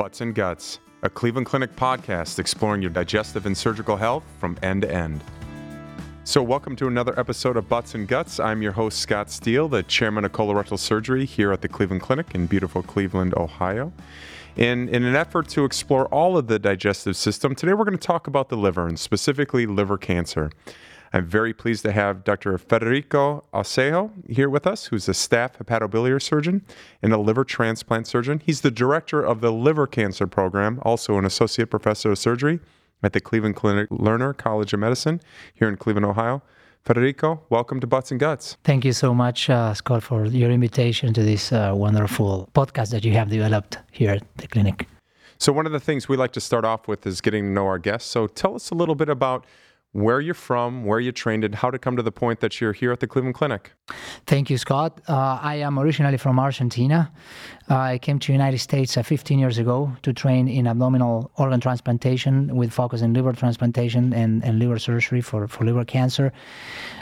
Butts and Guts, a Cleveland Clinic podcast exploring your digestive and surgical health from end to end. So, welcome to another episode of Butts and Guts. I'm your host, Scott Steele, the chairman of colorectal surgery here at the Cleveland Clinic in beautiful Cleveland, Ohio. In, in an effort to explore all of the digestive system, today we're going to talk about the liver and specifically liver cancer. I'm very pleased to have Dr. Federico Aucejo here with us, who's a staff hepatobiliary surgeon and a liver transplant surgeon. He's the director of the liver cancer program, also an associate professor of surgery at the Cleveland Clinic Lerner College of Medicine here in Cleveland, Ohio. Federico, welcome to Butts and Guts. Thank you so much, uh, Scott, for your invitation to this uh, wonderful podcast that you have developed here at the clinic. So, one of the things we like to start off with is getting to know our guests. So, tell us a little bit about where you're from, where you trained, and how to come to the point that you're here at the Cleveland Clinic. Thank you, Scott. Uh, I am originally from Argentina. Uh, I came to United States uh, 15 years ago to train in abdominal organ transplantation with focus in liver transplantation and, and liver surgery for, for liver cancer.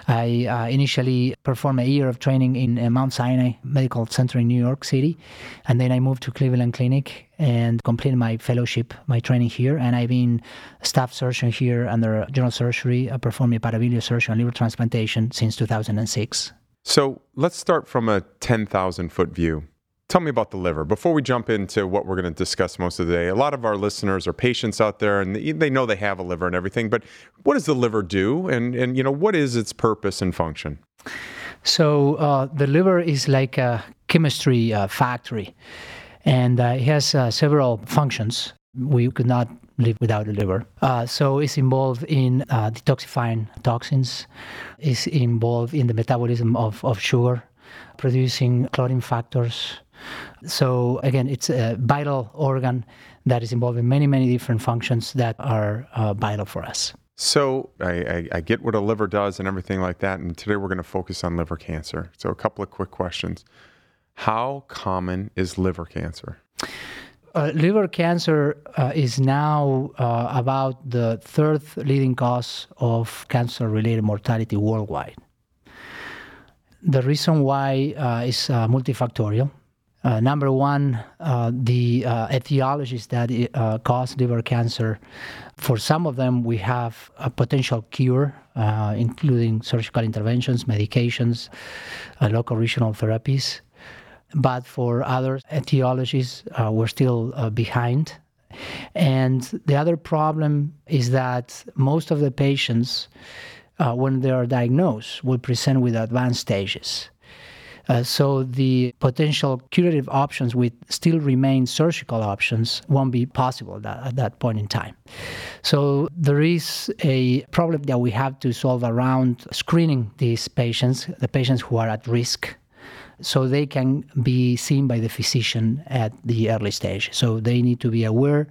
I uh, initially performed a year of training in uh, Mount Sinai Medical Center in New York City, and then I moved to Cleveland Clinic and completed my fellowship, my training here. And I've been staff surgeon here under general surgery, performing hepatobiliary surgery and liver transplantation since 2006. So let's start from a 10,000 foot view. Tell me about the liver. Before we jump into what we're going to discuss most of the day, a lot of our listeners are patients out there and they know they have a liver and everything, but what does the liver do? And, and you know, what is its purpose and function? So uh, the liver is like a chemistry uh, factory and uh, it has uh, several functions. We could not live without the liver. Uh, so it's involved in uh, detoxifying toxins, it's involved in the metabolism of, of sugar, producing clotting factors, so again, it's a vital organ that is involved in many, many different functions that are vital for us. So I, I, I, get what a liver does and everything like that, and today we're going to focus on liver cancer. So a couple of quick questions: How common is liver cancer? Uh, liver cancer uh, is now uh, about the third leading cause of cancer-related mortality worldwide. The reason why uh, is uh, multifactorial. Uh, number one, uh, the uh, etiologies that uh, cause liver cancer. For some of them, we have a potential cure, uh, including surgical interventions, medications, uh, local regional therapies. But for other etiologies, we're still behind. And the other problem is that most of the patients, when they are diagnosed, will present with advanced stages. Uh, so the potential curative options would still remain surgical options won't be possible that, at that point in time. So there is a problem that we have to solve around screening these patients, the patients who are at risk so they can be seen by the physician at the early stage. So they need to be aware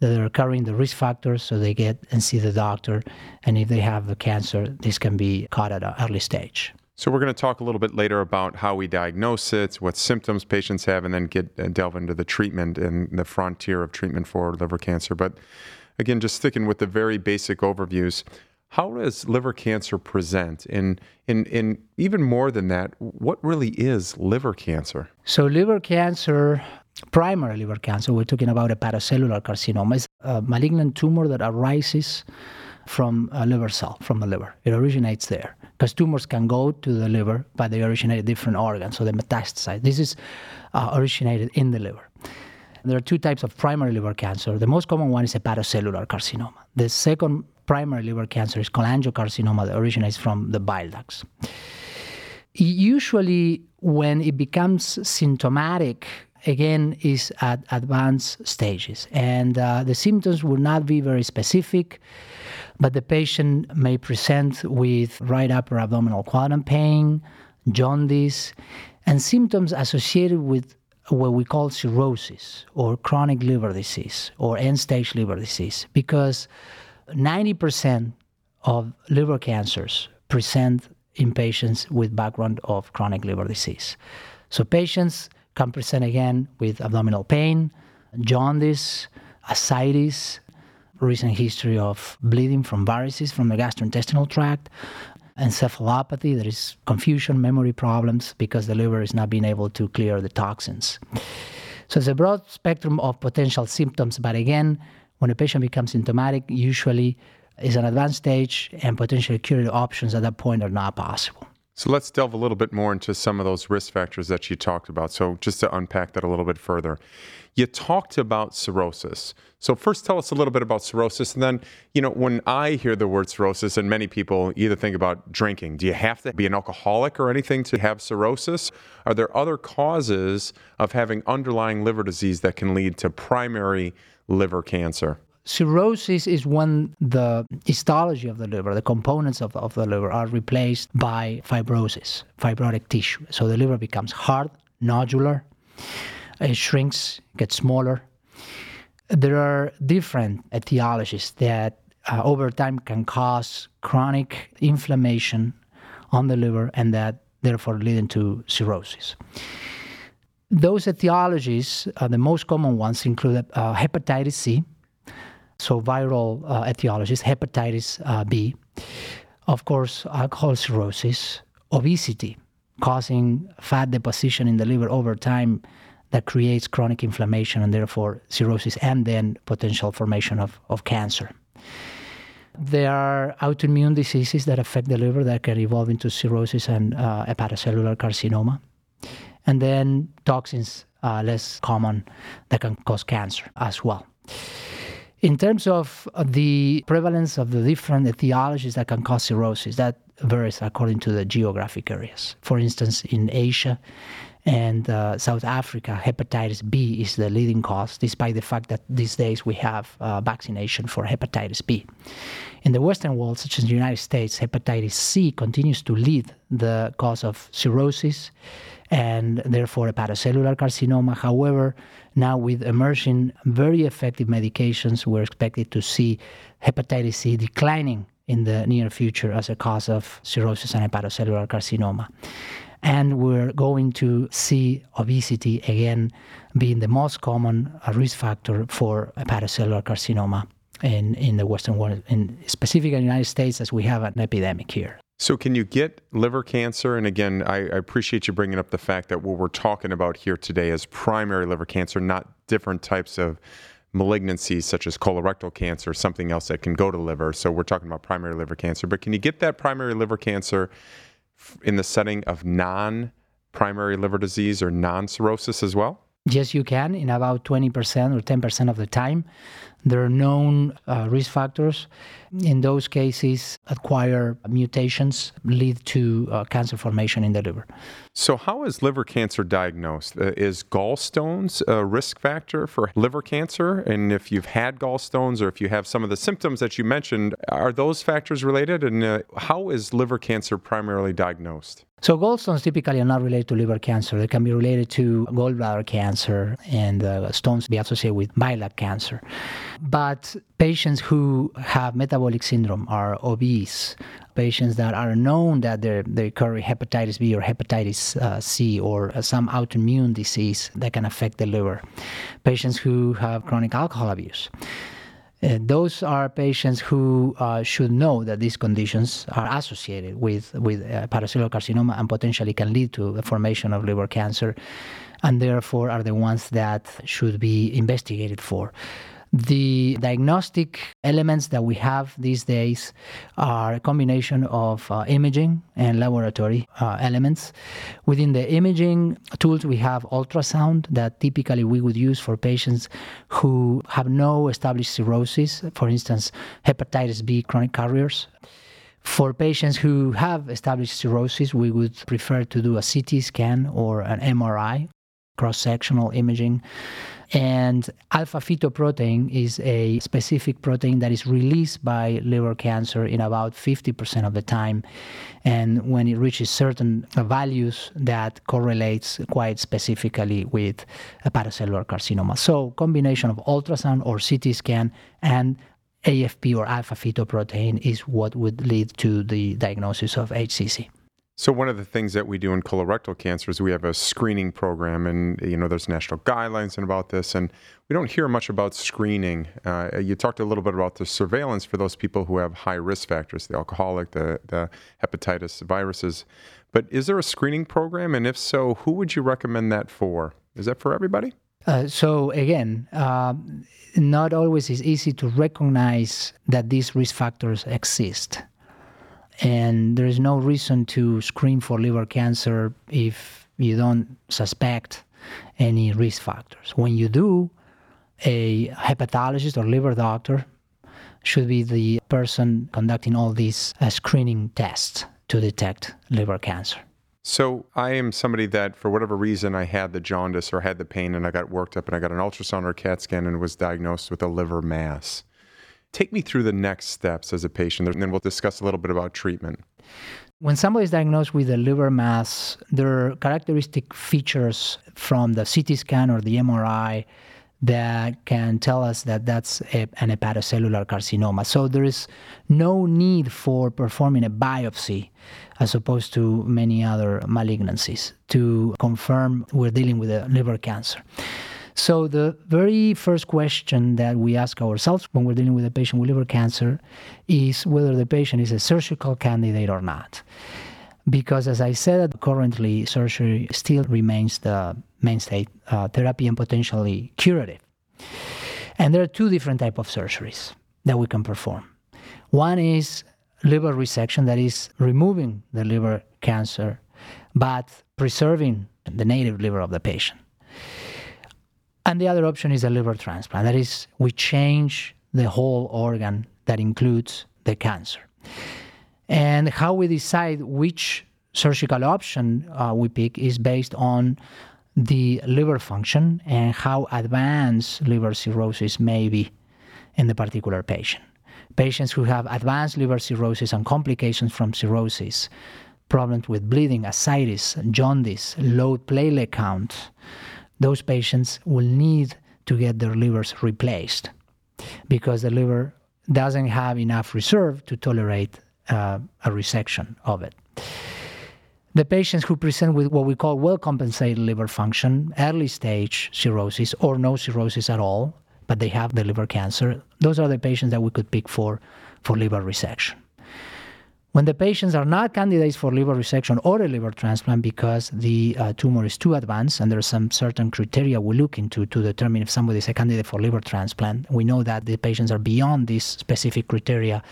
that they're carrying the risk factors so they get and see the doctor. And if they have the cancer, this can be caught at an early stage. So we're going to talk a little bit later about how we diagnose it, what symptoms patients have, and then get uh, delve into the treatment and the frontier of treatment for liver cancer. But again, just sticking with the very basic overviews, how does liver cancer present? In in even more than that, what really is liver cancer? So liver cancer. Primary liver cancer, we're talking about a hepatocellular carcinoma, is a malignant tumor that arises from a liver cell, from the liver. It originates there because tumors can go to the liver, but they originate different organs, so they metastasize. This is uh, originated in the liver. There are two types of primary liver cancer. The most common one is a hepatocellular carcinoma. The second primary liver cancer is cholangiocarcinoma that originates from the bile ducts. Usually, when it becomes symptomatic, again, is at advanced stages, and uh, the symptoms will not be very specific but the patient may present with right upper abdominal quadrant pain, jaundice, and symptoms associated with what we call cirrhosis or chronic liver disease or end stage liver disease because 90% of liver cancers present in patients with background of chronic liver disease. So patients can present again with abdominal pain, jaundice, ascites, recent history of bleeding from varices from the gastrointestinal tract, encephalopathy, there is confusion, memory problems because the liver is not being able to clear the toxins. So it's a broad spectrum of potential symptoms, but again, when a patient becomes symptomatic, usually is an advanced stage and potentially curative options at that point are not possible. So let's delve a little bit more into some of those risk factors that you talked about. So just to unpack that a little bit further, you talked about cirrhosis. So first tell us a little bit about cirrhosis and then, you know, when I hear the word cirrhosis and many people either think about drinking, do you have to be an alcoholic or anything to have cirrhosis? Are there other causes of having underlying liver disease that can lead to primary liver cancer? Cirrhosis is when the histology of the liver, the components of, of the liver, are replaced by fibrosis, fibrotic tissue. So the liver becomes hard, nodular, it shrinks, gets smaller. There are different etiologies that uh, over time can cause chronic inflammation on the liver and that therefore leading to cirrhosis. Those etiologies, uh, the most common ones include uh, hepatitis C, so viral uh, etiologies, hepatitis uh, B, of course, alcohol cirrhosis, obesity, causing fat deposition in the liver over time that creates chronic inflammation and therefore cirrhosis and then potential formation of, of cancer. There are autoimmune diseases that affect the liver that can evolve into cirrhosis and uh, hepatocellular carcinoma. And then toxins, uh, less common, that can cause cancer as well. In terms of the prevalence of the different etiologies that can cause cirrhosis, that varies according to the geographic areas. For instance, in Asia and uh, South Africa, hepatitis B is the leading cause, despite the fact that these days we have uh, vaccination for hepatitis B. In the Western world, such as the United States, hepatitis C continues to lead the cause of cirrhosis and therefore hepatocellular carcinoma. However, now with emerging very effective medications, we're expected to see hepatitis C declining in the near future as a cause of cirrhosis and hepatocellular carcinoma. And we're going to see obesity again being the most common risk factor for hepatocellular carcinoma in, in the Western world, in specifically in the United States, as we have an epidemic here. So, can you get liver cancer? And again, I, I, appreciate you bringing up the fact that what we're talking about here today is primary liver cancer, not different types of malignancies such as colorectal cancer, something else that can go to liver. So, we're talking about primary liver cancer. But can you get that primary liver cancer in the setting of non primary liver disease or non cirrhosis as well? Yes, you can in about 20% or 10% of the time. There are known uh, risk factors. In those cases, acquire mutations lead to uh, cancer formation in the liver. So, how is liver cancer diagnosed? Uh, is gallstones a risk factor for liver cancer? And if you've had gallstones or if you have some of the symptoms that you mentioned, are those factors related? And uh, how is liver cancer primarily diagnosed? So gallstones typically are not related to liver cancer. They can be related to gallbladder cancer, and uh, stones be associated with bile cancer. But patients who have metabolic syndrome are obese. Patients that are known that they they carry hepatitis B or hepatitis uh, C or uh, some autoimmune disease that can affect the liver. Patients who have chronic alcohol abuse. Uh, those are patients who uh, should know that these conditions are associated with with uh, carcinoma and potentially can lead to the formation of liver cancer, and therefore are the ones that should be investigated for. The diagnostic elements that we have these days are a combination of uh, imaging and laboratory uh, elements. Within the imaging tools, we have ultrasound that typically we would use for patients who have no established cirrhosis, for instance, hepatitis B chronic carriers. For patients who have established cirrhosis, we would prefer to do a CT scan or an MRI, cross sectional imaging. And alpha fetoprotein is a specific protein that is released by liver cancer in about 50% of the time. And when it reaches certain values, that correlates quite specifically with a hepatocellular carcinoma. So, combination of ultrasound or CT scan and AFP or alpha fetoprotein is what would lead to the diagnosis of HCC. So one of the things that we do in colorectal cancer is we have a screening program, and you know there's national guidelines about this, and we don't hear much about screening. Uh, you talked a little bit about the surveillance for those people who have high risk factors, the alcoholic, the the hepatitis viruses. But is there a screening program, and if so, who would you recommend that for? Is that for everybody? Uh, so again, uh, not always is easy to recognize that these risk factors exist. And there is no reason to screen for liver cancer if you don't suspect any risk factors. When you do, a hepatologist or liver doctor should be the person conducting all these uh, screening tests to detect liver cancer. So I am somebody that, for whatever reason, I had the jaundice or had the pain, and I got worked up, and I got an ultrasound or CAT scan, and was diagnosed with a liver mass. Take me through the next steps as a patient, and then we'll discuss a little bit about treatment. When somebody is diagnosed with a liver mass, there are characteristic features from the CT scan or the MRI that can tell us that that's a, an hepatocellular carcinoma. So there is no need for performing a biopsy as opposed to many other malignancies to confirm we're dealing with a liver cancer. So the very first question that we ask ourselves when we're dealing with a patient with liver cancer is whether the patient is a surgical candidate or not. Because as I said, currently surgery still remains the mainstay uh, therapy and potentially curative. And there are two different type of surgeries that we can perform. One is liver resection, that is removing the liver cancer, but preserving the native liver of the patient. And the other option is a liver transplant, that is, we change the whole organ that includes the cancer. And how we decide which surgical option uh, we pick is based on the liver function and how advanced liver cirrhosis may be in the particular patient. Patients who have advanced liver cirrhosis and complications from cirrhosis, problems with bleeding, ascites, jaundice, low platelet count, those patients will need to get their livers replaced because the liver doesn't have enough reserve to tolerate uh, a resection of it. The patients who present with what we call well compensated liver function, early stage cirrhosis, or no cirrhosis at all, but they have the liver cancer, those are the patients that we could pick for, for liver resection. When the patients are not candidates for liver resection or a liver transplant because the uh, tumor is too advanced and there are some certain criteria we look into to determine if somebody is a candidate for liver transplant, we know that the patients are beyond these specific criteria.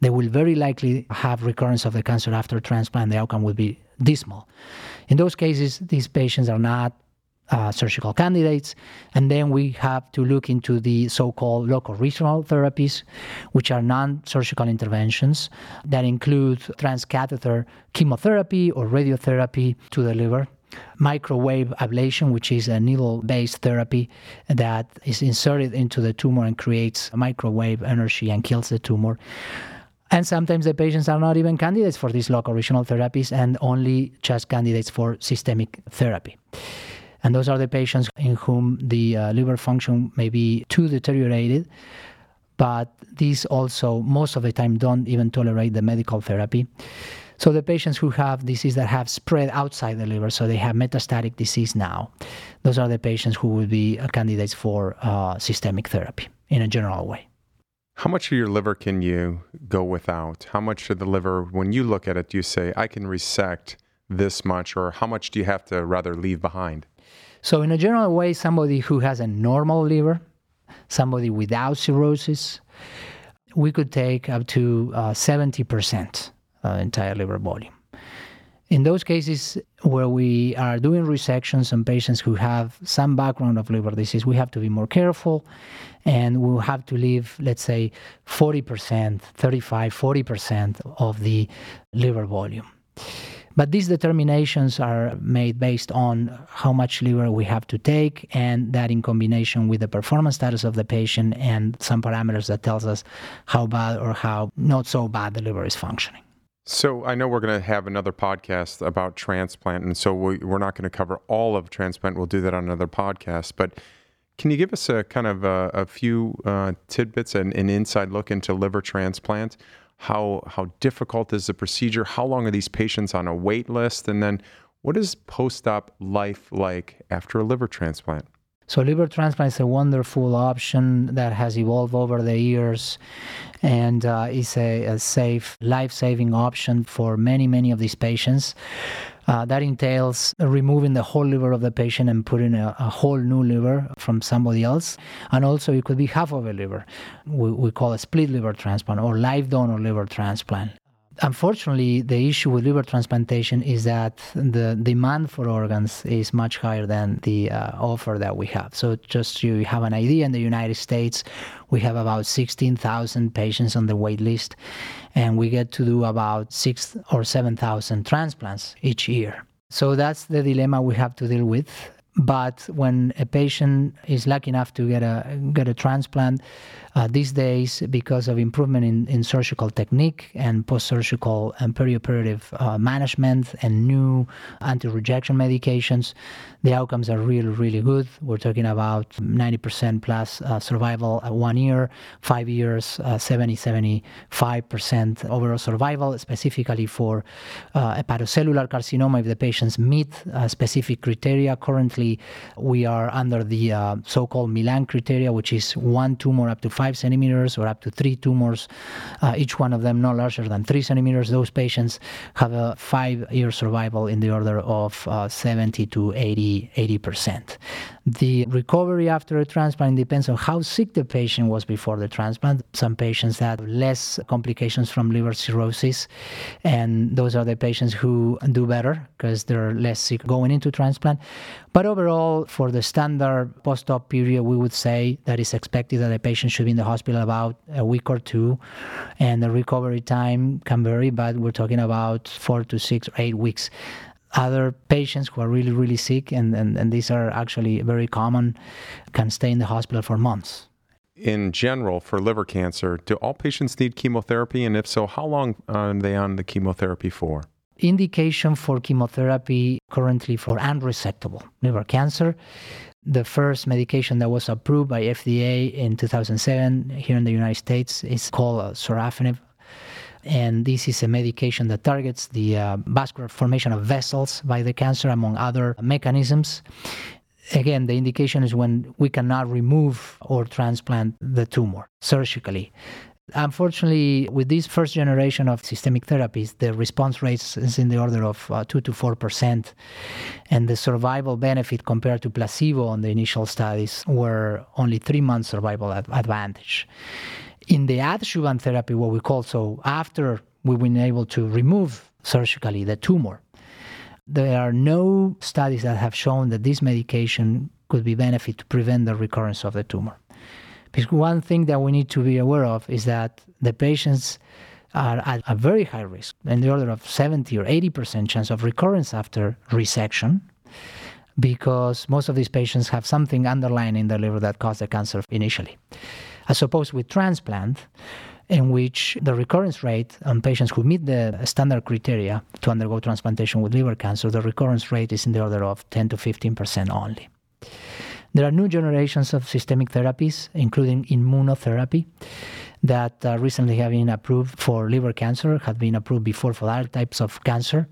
They will very likely have recurrence of the cancer after transplant. The outcome will be dismal. In those cases, these patients are not uh, surgical candidates. And then we have to look into the so called local regional therapies, which are non surgical interventions that include transcatheter chemotherapy or radiotherapy to the liver. Microwave ablation, which is a needle based therapy that is inserted into the tumor and creates microwave energy and kills the tumor. And sometimes the patients are not even candidates for these local regional therapies and only just candidates for systemic therapy. And those are the patients in whom the uh, liver function may be too deteriorated, but these also, most of the time, don't even tolerate the medical therapy. So the patients who have disease that have spread outside the liver, so they have metastatic disease now, those are the patients who would be uh, candidates for uh, systemic therapy in a general way. How much of your liver can you go without? How much of the liver, when you look at it, do you say, I can resect this much, or how much do you have to rather leave behind? So, in a general way, somebody who has a normal liver, somebody without cirrhosis, we could take up to uh, 70% uh, entire liver volume. In those cases where we are doing resections on patients who have some background of liver disease, we have to be more careful and we'll have to leave, let's say, 40%, 35, 40% of the liver volume. But these determinations are made based on how much liver we have to take, and that in combination with the performance status of the patient and some parameters that tells us how bad or how not so bad the liver is functioning. So I know we're going to have another podcast about transplant, and so we, are not going to cover all of transplant. We'll do that on another podcast. But can you give us a kind of a, a few uh, tidbits and an inside look into liver transplant? How how difficult is the procedure? How long are these patients on a wait list? And then what is post-op life like after a liver transplant? So liver transplant is a wonderful option that has evolved over the years and uh, is a, a safe, life-saving option for many, many of these patients. Uh, that entails removing the whole liver of the patient and putting a, a, whole new liver from somebody else. And also, it could be half of a liver. We, we call a split liver transplant or live donor liver transplant. Unfortunately, the issue with liver transplantation is that the demand for organs is much higher than the uh, offer that we have. So, just you have an idea, in the United States, we have about 16,000 patients on the wait list, and we get to do about six or 7,000 transplants each year. So, that's the dilemma we have to deal with. But when a patient is lucky enough to get a get a transplant, uh, these days, because of improvement in, in surgical technique and post-surgical and perioperative uh, management and new anti-rejection medications, the outcomes are really, really good. We're talking about 90% plus uh, survival at one year, five years, uh, 70, 75% overall survival, specifically for uh, hepatocellular carcinoma if the patients meet uh, specific criteria. Currently, we are under the uh, so-called Milan criteria, which is one tumor up to five five centimeters or up to three tumors, uh, each one of them no larger than three centimeters. Those patients have a five year survival in the order of uh, 70 to 80, 80%. The recovery after a transplant depends on how sick the patient was before the transplant. Some patients have less complications from liver cirrhosis, and those are the patients who do better because they're less sick going into transplant. But overall, for the standard post op period, we would say that it's expected that the patient should be in the hospital about a week or two, and the recovery time can vary, but we're talking about four to six or eight weeks other patients who are really, really sick, and, and, and these are actually very common, can stay in the hospital for months. In general, for liver cancer, do all patients need chemotherapy? And if so, how long um, are they on the chemotherapy for? Indication for chemotherapy currently for unresectable liver cancer. The first medication that was approved by FDA in 2007 here in the United States is called uh, sorafenib and this is a medication that targets the uh, vascular formation of vessels by the cancer, among other mechanisms. Again, the indication is when we cannot remove or transplant the tumor surgically. Unfortunately, with this first generation of systemic therapies, the response rate is in the order of uh, 2 to 4%, and the survival benefit compared to placebo on the initial studies were only three months survival advantage. In the adjuvant therapy, what we call so after we've been able to remove surgically the tumor, there are no studies that have shown that this medication could be benefit to prevent the recurrence of the tumor. Because one thing that we need to be aware of is that the patients are at a very high risk, in the order of 70 or 80% chance of recurrence after resection, because most of these patients have something underlying in the liver that caused the cancer initially as opposed with transplant, in which the recurrence rate on patients who meet the standard criteria to undergo transplantation with liver cancer, the recurrence rate is in the order of 10 to 15% only. There are new generations of systemic therapies, including immunotherapy that uh, recently have been approved for liver cancer, have been approved before for other types of cancer.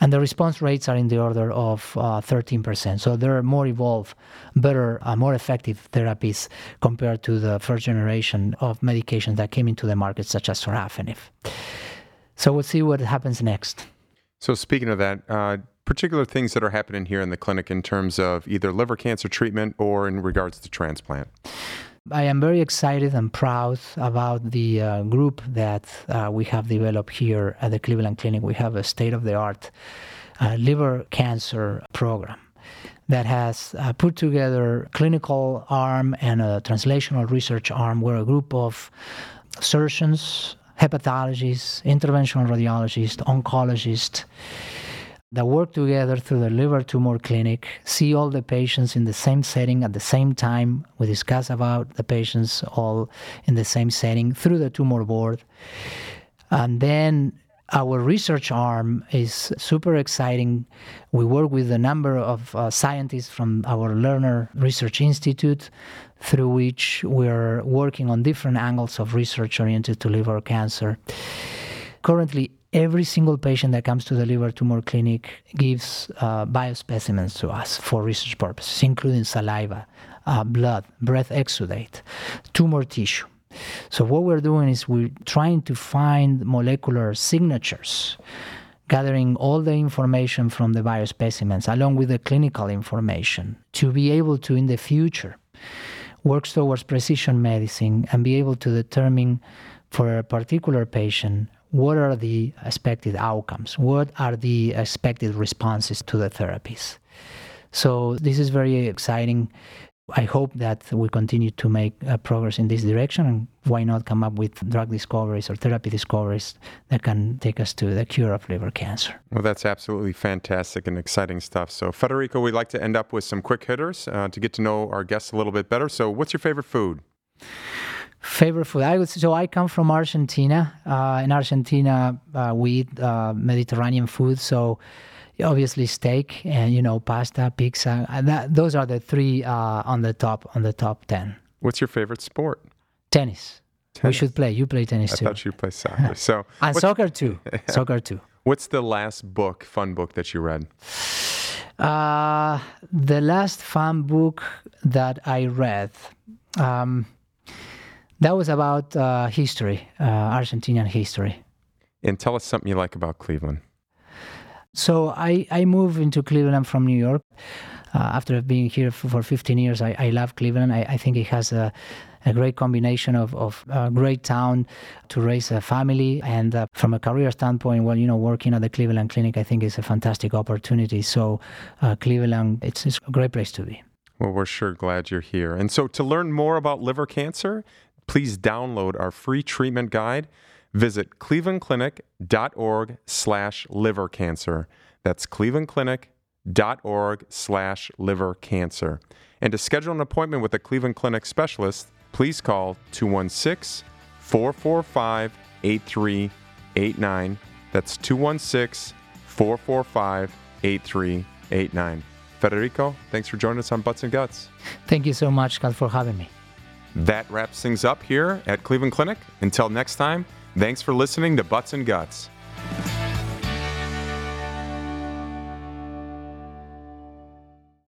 And the response rates are in the order of uh, 13%. So there are more evolved, better, uh, more effective therapies compared to the first generation of medications that came into the market, such as sorafenib. So we'll see what happens next. So, speaking of that, uh, particular things that are happening here in the clinic in terms of either liver cancer treatment or in regards to transplant? I am very excited and proud about the uh, group that uh, we have developed here at the Cleveland Clinic. We have a state of the art uh, liver cancer program that has uh, put together clinical arm and a translational research arm where a group of surgeons, hepatologists, interventional radiologists, oncologists, that work together through the liver tumor clinic, see all the patients in the same setting at the same time. We discuss about the patients all in the same setting through the tumor board. And then our research arm is super exciting. We work with a number of uh, scientists from our Lerner Research Institute, through which we're working on different angles of research oriented to liver cancer. Currently, every single patient that comes to the liver tumor clinic gives uh, biospecimens to us for research purposes, including saliva, uh, blood, breath exudate, tumor tissue. So what we're doing is we're trying to find molecular signatures gathering all the information from the biospecimens along with the clinical information to be able to, in the future, work towards precision medicine and be able to determine for a particular patient what are the expected outcomes, what are the expected responses to the therapies. So this is very exciting. I hope that we continue to make uh, progress in this direction, and why not come up with drug discoveries or therapy discoveries that can take us to the cure of liver cancer? Well, that's absolutely fantastic and exciting stuff. So, Federico, we'd like to end up with some quick hitters uh, to get to know our guests a little bit better. So, what's your favorite food? Favorite food? I would so I come from Argentina. Uh, in Argentina, uh, we eat uh, Mediterranean food. So obviously steak and you know pasta, pizza. That, those are the three uh, on the top on the top ten. What's your favorite sport? Tennis. tennis. We should play. You play tennis I too. I thought you play soccer. So and soccer too. soccer too. What's the last book, fun book that you read? Uh, the last fun book that I read. Um, that was about uh, history, uh, Argentinian history. And tell us something you like about Cleveland. So I, I moved into Cleveland from New York. Uh, after being here for, for 15 years, I, I love Cleveland. I, I think it has a, a great combination of, of a great town to raise a family. And uh, from a career standpoint, well, you know, working at the Cleveland Clinic, I think is a fantastic opportunity. So uh, Cleveland, it's, it's a great place to be. Well, we're sure glad you're here. And so to learn more about liver cancer, please download our free treatment guide. Visit clevelandclinic.org slash liver cancer. That's clevelandclinic.org slash liver cancer. And to schedule an appointment with a Cleveland Clinic specialist, please call 216 445 8389. That's 216 445 8389. Federico, thanks for joining us on Butts and Guts. Thank you so much, Scott, for having me. That wraps things up here at Cleveland Clinic. Until next time, thanks for listening to Butts and Guts.